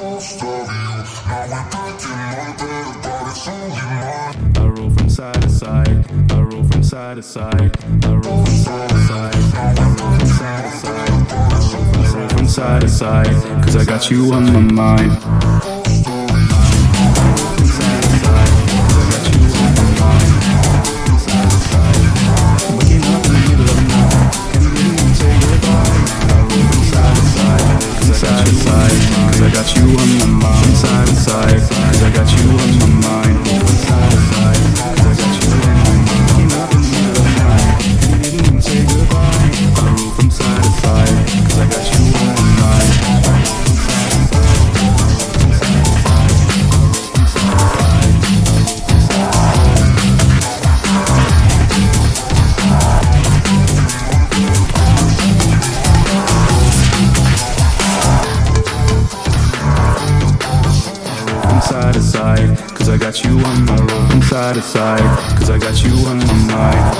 I roll from side to side. I roll from side to side. I roll from side to side. I roll from side to side. I roll from side to side. Cause I got you on my mind. Got you on my mind. Side to side, cause I got you on my mind. Side cause I got you on my roll from side to side, cause I got you on my mind.